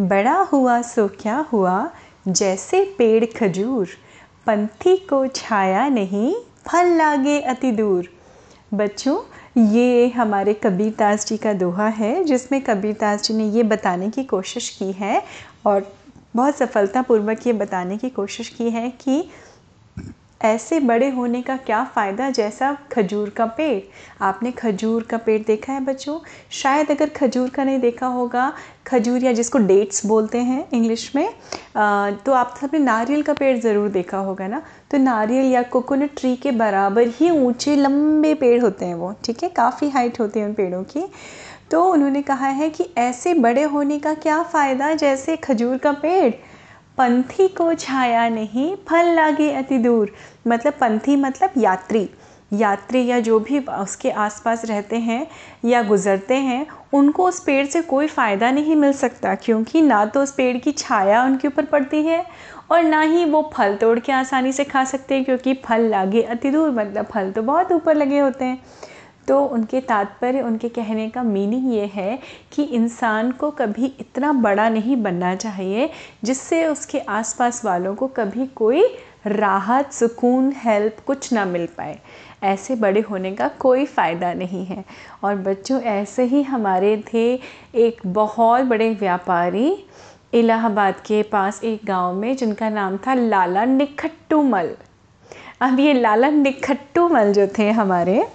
बड़ा हुआ सो क्या हुआ? जैसे पेड़ खजूर, पंथी को छाया नहीं, फल लागे अति दूर। बच्चों, ये हमारे कबीर दास जी का दोहा है, जिसमें कबीर दास जी ने ये बताने की कोशिश की है और बहुत सफलतापूर्वक ये बताने की कोशिश की है कि ऐसे बड़े होने का क्या फ़ायदा जैसा खजूर का पेड़? आपने खजूर का पेड़ देखा है बच्चों? शायद अगर खजूर का नहीं देखा होगा खजूर या जिसको डेट्स बोलते हैं इंग्लिश में आ, तो आप सबने नारियल का पेड़ ज़रूर देखा होगा ना? तो नारियल या कोकोनट ट्री के बराबर ही ऊँचे लंबे पेड़ होते हैं वो ठीक है? काफ़ी हाइट होती है उन पेड़ों की। तो उन्होंने कहा है कि ऐसे बड़े होने का क्या फ़ायदा जैसे खजूर का पेड़? पंथी को छाया नहीं, फल लागे अति दूर। मतलब पंथी मतलब यात्री। यात्री या जो भी उसके आसपास रहते हैं या गुज़रते हैं, उनको उस पेड़ से कोई फ़ायदा नहीं मिल सकता, क्योंकि ना तो उस पेड़ की छाया उनके ऊपर पड़ती है और ना ही वो फल तोड़ के आसानी से खा सकते हैं, क्योंकि फल लागे अति दूर। मतलब फल तो बहुत ऊपर लगे होते हैं। तो उनके तात्पर्य, उनके कहने का मीनिंग ये है कि इंसान को कभी इतना बड़ा नहीं बनना चाहिए जिससे उसके आसपास वालों को कभी कोई राहत, सुकून, हेल्प कुछ ना मिल पाए। ऐसे बड़े होने का कोई फ़ायदा नहीं है। और बच्चों, ऐसे ही हमारे थे एक बहुत बड़े व्यापारी इलाहाबाद के पास एक गाँव में, जिनका नाम था लाला निखट्टूमल। अब ये लाला निखट्टूमल जो थे हमारे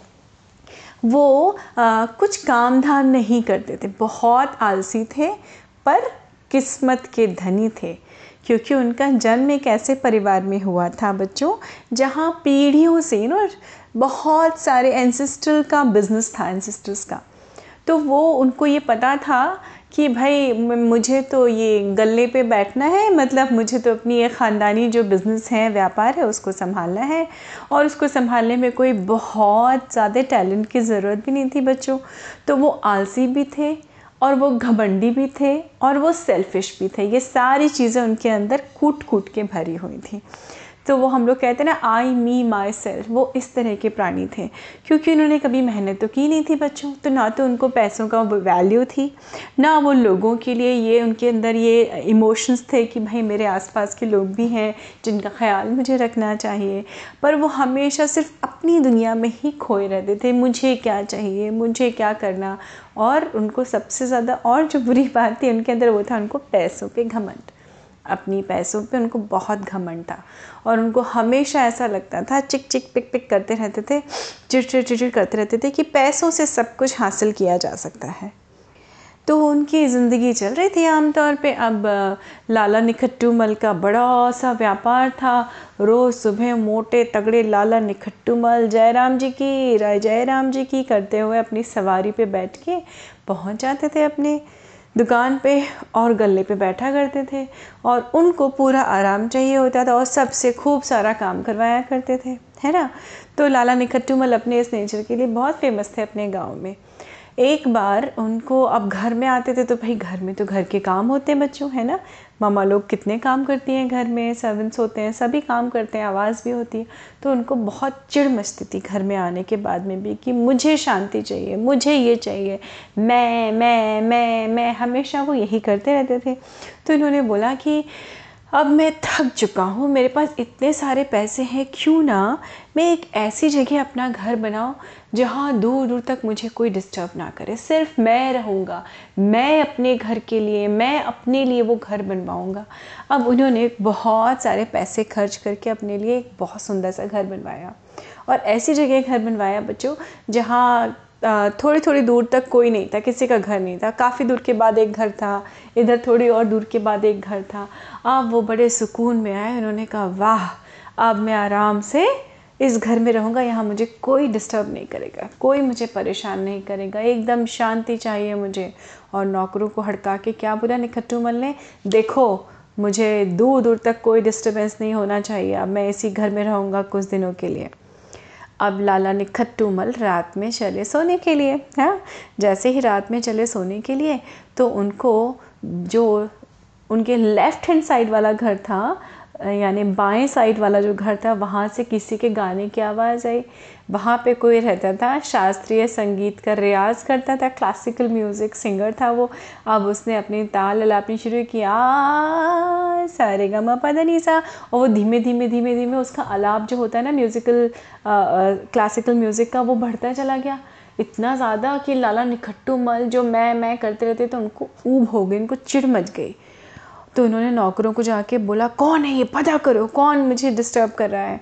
वो आ, कुछ काम धाम नहीं करते थे। बहुत आलसी थे पर किस्मत के धनी थे। क्योंकि उनका जन्म एक ऐसे परिवार में हुआ था बच्चों जहाँ पीढ़ियों से न बहुत सारे एंसेस्ट्रल का बिज़नेस था एंसेस्टर्स का। तो वो उनको ये पता था कि भाई मुझे तो ये गले पे बैठना है मतलब मुझे तो अपनी ये ख़ानदानी जो बिज़नेस है, व्यापार है, उसको संभालना है। और उसको संभालने में कोई बहुत ज़्यादा टैलेंट की ज़रूरत भी नहीं थी बच्चों। तो वो आलसी भी थे और वो घमंडी भी थे और वो सेल्फ़िश भी थे। ये सारी चीज़ें उनके अंदर कूट कूट के भरी हुई थी। तो वो हम लोग कहते हैं ना आई मी माई सेल्फ वो इस तरह के प्राणी थे। क्योंकि उन्होंने कभी मेहनत तो की नहीं थी बच्चों तो ना तो उनको पैसों का वैल्यू थी, ना वो लोगों के लिए ये उनके अंदर ये इमोशंस थे कि भाई मेरे आसपास के लोग भी हैं जिनका ख्याल मुझे रखना चाहिए। पर वो हमेशा सिर्फ़ अपनी दुनिया में ही खोए रहते थे, मुझे क्या चाहिए, मुझे क्या करना? और उनको सबसे ज़्यादा और जो बुरी बात थी उनके अंदर वो था उनको पैसों पे घमंड। अपनी पैसों पे उनको बहुत घमंड था। और उनको हमेशा ऐसा लगता था, चिक चिक पिक पिक करते रहते थे चिड़चिड़ चिड़चिड़ करते रहते थे कि पैसों से सब कुछ हासिल किया जा सकता है। तो उनकी ज़िंदगी चल रही थी आमतौर पे। अब लाला निखट्टू मल का बड़ा सा व्यापार था। रोज़ सुबह मोटे तगड़े लाला निखट्टू मल, जयराम जी की, राय जयराम जी की करते हुए अपनी सवारी पे बैठ के पहुँच जाते थे अपने। दुकान पे और गले पे बैठा करते थे और उनको पूरा आराम चाहिए होता था और सबसे खूब सारा काम करवाया करते थे, है ना? तो लाला निखट्टूमल अपने इस नेचर के लिए बहुत फ़ेमस थे अपने गाँव में। एक बार उनको, अब घर में आते थे तो भाई घर में तो घर के काम होते हैं बच्चों, है ना? मामा लोग कितने काम करती हैं घर में सर्वेंट्स होते हैं, सभी काम करते हैं, आवाज़ भी होती है। तो उनको बहुत चिड़ मचती थी घर में आने के बाद में भी कि मुझे शांति चाहिए, मुझे ये चाहिए, मैं मैं मैं मैं, हमेशा वो यही करते रहते थे। तो इन्होंने बोला कि अब मैं थक चुका हूँ, मेरे पास इतने सारे पैसे हैं, क्यों ना मैं एक ऐसी जगह अपना घर बनाऊँ जहाँ दूर दूर तक मुझे कोई डिस्टर्ब ना करे। सिर्फ़ मैं रहूँगा, मैं अपने घर के लिए, मैं अपने लिए वो घर बनवाऊँगा। अब उन्होंने बहुत सारे पैसे खर्च करके अपने लिए एक बहुत सुंदर सा घर बनवाया। और ऐसी जगह घर बनवाया बच्चों जहाँ थोड़ी थोड़ी दूर तक कोई नहीं था, किसी का घर नहीं था। काफ़ी दूर के बाद एक घर था, इधर थोड़ी और दूर के बाद एक घर था। अब वो बड़े सुकून में आए, उन्होंने कहा, वाह, अब मैं आराम से इस घर में रहूँगा, यहाँ मुझे कोई डिस्टर्ब नहीं करेगा, कोई मुझे परेशान नहीं करेगा। एकदम शांति चाहिए मुझे। और नौकरों को हड़का के, क्या बोला निखट्टू मल ने? देखो, मुझे दूर दूर तक कोई डिस्टर्बेंस नहीं होना चाहिए। अब मैं इसी घर में रहूँगा कुछ दिनों के लिए। अब लाला ने खट्टू मल रात में चले सोने के लिए, है? जैसे ही रात में चले सोने के लिए तो उनको जो उनके लेफ़्ट हैंड साइड वाला घर था यानी बाएँ साइड वाला जो घर था, वहाँ से किसी के गाने की आवाज़ आई। वहाँ पे कोई रहता था, शास्त्रीय संगीत का रियाज करता था क्लासिकल म्यूज़िक सिंगर था वो। अब उसने अपनी ताल अलापनी शुरू किया सारे गा पदा सा। और वो धीमे धीमे धीमे धीमे उसका अलाप जो होता है ना म्यूज़िकल क्लासिकल म्यूज़िक का, वो बढ़ता चला गया। इतना ज़्यादा कि लाला निखट्टू मल जो मैं मैं करते रहते तो उनको ऊब हो गई, उनको चिड़ मच गई। तो उन्होंने नौकरों को जाके बोला, कौन है ये? पता करो, कौन मुझे डिस्टर्ब कर रहा है?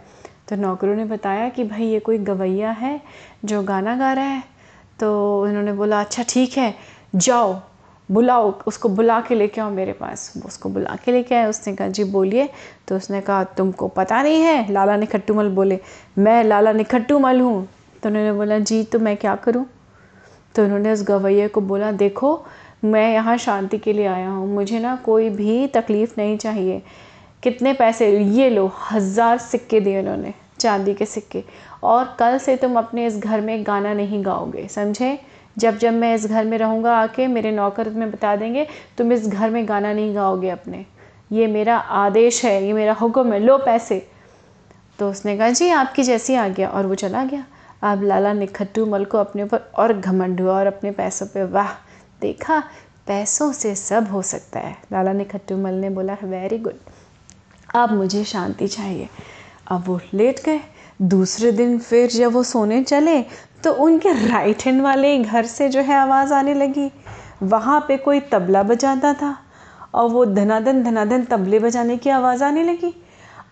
तो नौकरों ने बताया कि, भाई, ये कोई गवैया है जो गाना गा रहा है। तो उन्होंने बोला अच्छा ठीक है, जाओ, बुलाओ, उसको बुला के लेके आओ मेरे पास। उसको बुला के लेके आए, उसने कहा, जी, बोलिए। तो उसने कहा, तुमको पता नहीं है? लाला निखट्टूमल बोले, मैं लाला निखट्टूमल हूँ। तो उन्होंने बोला, जी तो मैं क्या करूँ? तो उन्होंने उस गवैये को बोला, देखो मैं यहाँ शांति के लिए आया हूँ। मुझे ना कोई भी तकलीफ़ नहीं चाहिए। कितने पैसे? ये लो, हज़ार सिक्के दिए उन्होंने, चांदी के सिक्के। और कल से तुम अपने इस घर में गाना नहीं गाओगे, समझे? जब जब मैं इस घर में रहूँगा आके मेरे नौकर में बता देंगे, तुम इस घर में गाना नहीं गाओगे अपने। ये मेरा आदेश है, ये मेरा हुक्म है, लो पैसे। तो उसने कहा, जी, आपकी जैसी आ गया। और वो चला गया। अब लाला निखट्टू मल को अपने ऊपर और घमंड हुआ और अपने पैसों पे, वाह देखा, पैसों से सब हो सकता है। लाला निखट्टू मल ने बोला वेरी गुड अब मुझे शांति चाहिए। अब वो लेट गए। दूसरे दिन फिर जब वो सोने चले तो उनके राइट हैंड वाले घर से जो है आवाज़ आने लगी। वहाँ पे कोई तबला बजाता था और वो धनाधन धनाधन तबले बजाने की आवाज़ आने लगी।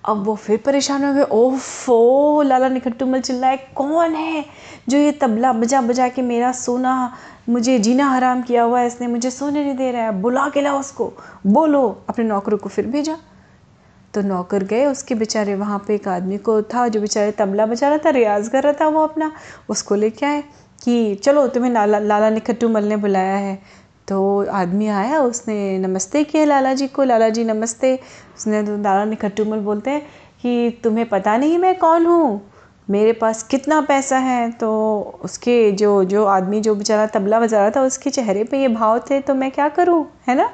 अब वो फिर परेशान हो गए। ओफो, लाला निखट्टूमल चिल्लाए, कौन है जो ये तबला बजा बजा के मेरा सोना, मुझे जीना हराम किया हुआ है? इसने मुझे सोने नहीं दे रहा है। बुला के लाओ उसको। बोलो, अपने नौकरों को फिर भेजा। तो नौकर गए, उसके बेचारे वहाँ पे एक आदमी को था जो बेचारे तबला बजा रहा था, रियाज कर रहा था वो अपना। उसको लेके आए कि, चलो, तुम्हें लाला लाला मल ने बुलाया है। तो आदमी आया, उसने नमस्ते किया लाला जी को। लाला जी नमस्ते। उसने तो लाला निखट्टूमल बोलते हैं कि तुम्हें पता नहीं मैं कौन हूँ? मेरे पास कितना पैसा है? तो उसके जो जो आदमी जो बेचारा तबला बजा रहा था, उसके चेहरे पे ये भाव थे तो मैं क्या करूँ? है ना?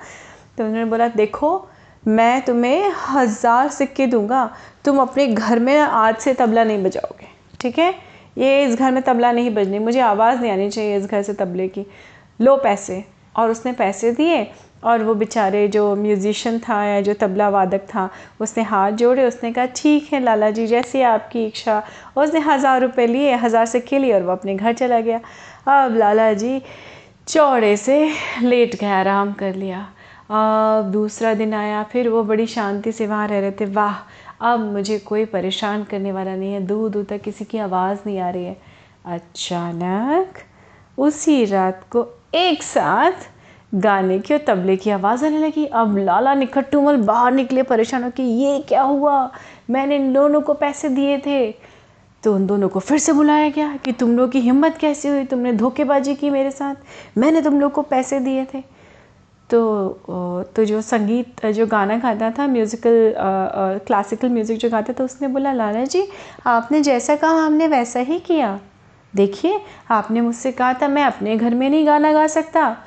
तो उन्होंने बोला, देखो, मैं तुम्हें हज़ार सिक्के दूँगा। तुम अपने घर में आज से तबला नहीं बजाओगे, ठीक है? ये इस घर में तबला नहीं बजनी। मुझे आवाज़ नहीं आनी चाहिए इस घर से तबले की। लो पैसे। और उसने पैसे दिए और वो बेचारे जो म्यूज़िशन था या जो तबला वादक था, उसने हाथ जोड़े, उसने कहा, ठीक है लाला जी, जैसी आपकी इच्छा। उसने हज़ार रुपये लिए, हज़ार सिक्के लिए और वो अपने घर चला गया। अब लाला जी चौड़े से लेट गया आराम कर लिया। अब दूसरा दिन आया, फिर वो बड़ी शांति से वहाँ रह रहे थे। वाह, अब मुझे कोई परेशान करने वाला नहीं है दूर दूर तक किसी की आवाज़ नहीं आ रही है। अचानक? उसी रात को एक साथ गाने की और तबले की आवाज़ आने लगी। अब लाला निखट्टूमल बाहर निकले परेशान हो कि ये क्या हुआ? मैंने इन दोनों को पैसे दिए थे। तो उन दोनों को फिर से बुलाया गया कि तुम लोग की हिम्मत कैसी हुई? तुमने धोखेबाजी की मेरे साथ? मैंने तुम लोग को पैसे दिए थे। तो तो जो संगीत जो गाना गाता था, म्यूज़िकल क्लासिकल म्यूज़िक जो गाता था, उसने बोला, लाला जी, आपने जैसा कहा, हमने वैसा ही किया। देखिए, आपने मुझसे कहा था मैं अपने घर में नहीं गाना गा सकता।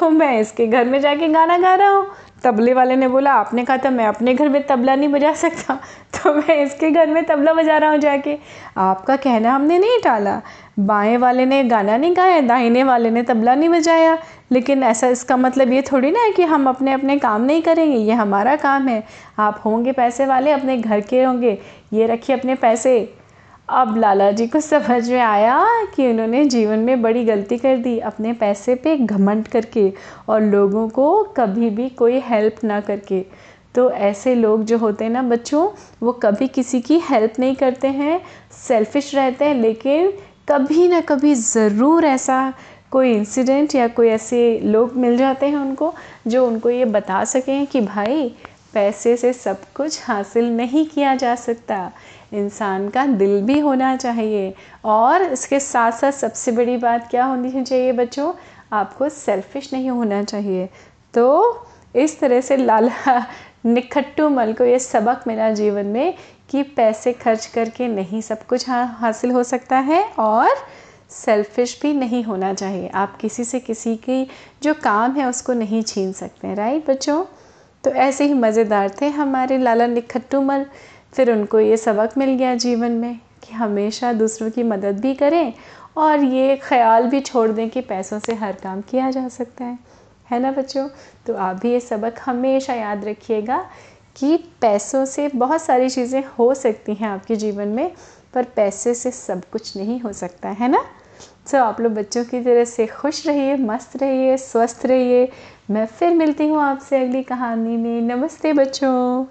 तो मैं इसके घर में जाके गाना गा रहा हूँ। तबले वाले ने बोला, आपने कहा था मैं अपने घर में तबला नहीं बजा सकता। तो मैं इसके घर में तबला बजा रहा हूँ जाके। आपका कहना हमने नहीं टाला। बाएँ वाले ने गाना नहीं गाया, दाहिने वाले ने तबला नहीं बजाया। लेकिन ऐसा इसका मतलब ये थोड़ी ना है कि हम अपने अपने काम नहीं करेंगे, ये हमारा काम है। आप होंगे पैसे वाले, अपने घर के होंगे। ये रखिए अपने पैसे। अब लाला जी को समझ में आया कि उन्होंने जीवन में बड़ी गलती कर दी, अपने पैसे पे घमंड करके और लोगों को कभी भी कोई हेल्प ना करके। तो ऐसे लोग जो होते हैं ना बच्चों, वो कभी किसी की हेल्प नहीं करते हैं सेल्फिश रहते हैं, लेकिन कभी ना कभी ज़रूर ऐसा कोई इंसिडेंट या कोई ऐसे लोग मिल जाते हैं उनको, जो उनको ये बता सकें कि भाई पैसे से सब कुछ हासिल नहीं किया जा सकता। इंसान का दिल भी होना चाहिए। और इसके साथ साथ सबसे बड़ी बात क्या होनी चाहिए बच्चों? आपको सेल्फिश नहीं होना चाहिए। तो इस तरह से लाला निखट्टू मल को ये सबक मिला जीवन में कि पैसे खर्च करके नहीं सब कुछ हासिल हो सकता है और सेल्फिश भी नहीं होना चाहिए। आप किसी से किसी की जो काम है उसको नहीं छीन सकते राइट बच्चों? तो ऐसे ही मज़ेदार थे हमारे लाला निखट्टू निखट्टूमल फिर उनको ये सबक मिल गया जीवन में कि हमेशा दूसरों की मदद भी करें और ये ख्याल भी छोड़ दें कि पैसों से हर काम किया जा सकता है। है ना बच्चों? तो आप भी ये सबक हमेशा याद रखिएगा कि पैसों से बहुत सारी चीज़ें हो सकती हैं आपके जीवन में पर पैसे से सब कुछ नहीं हो सकता है ना? सो so, आप लोग बच्चों की तरह से खुश रहिए मस्त रहिए स्वस्थ रहिए मैं फिर मिलती हूँ आपसे अगली कहानी में। नमस्ते बच्चों।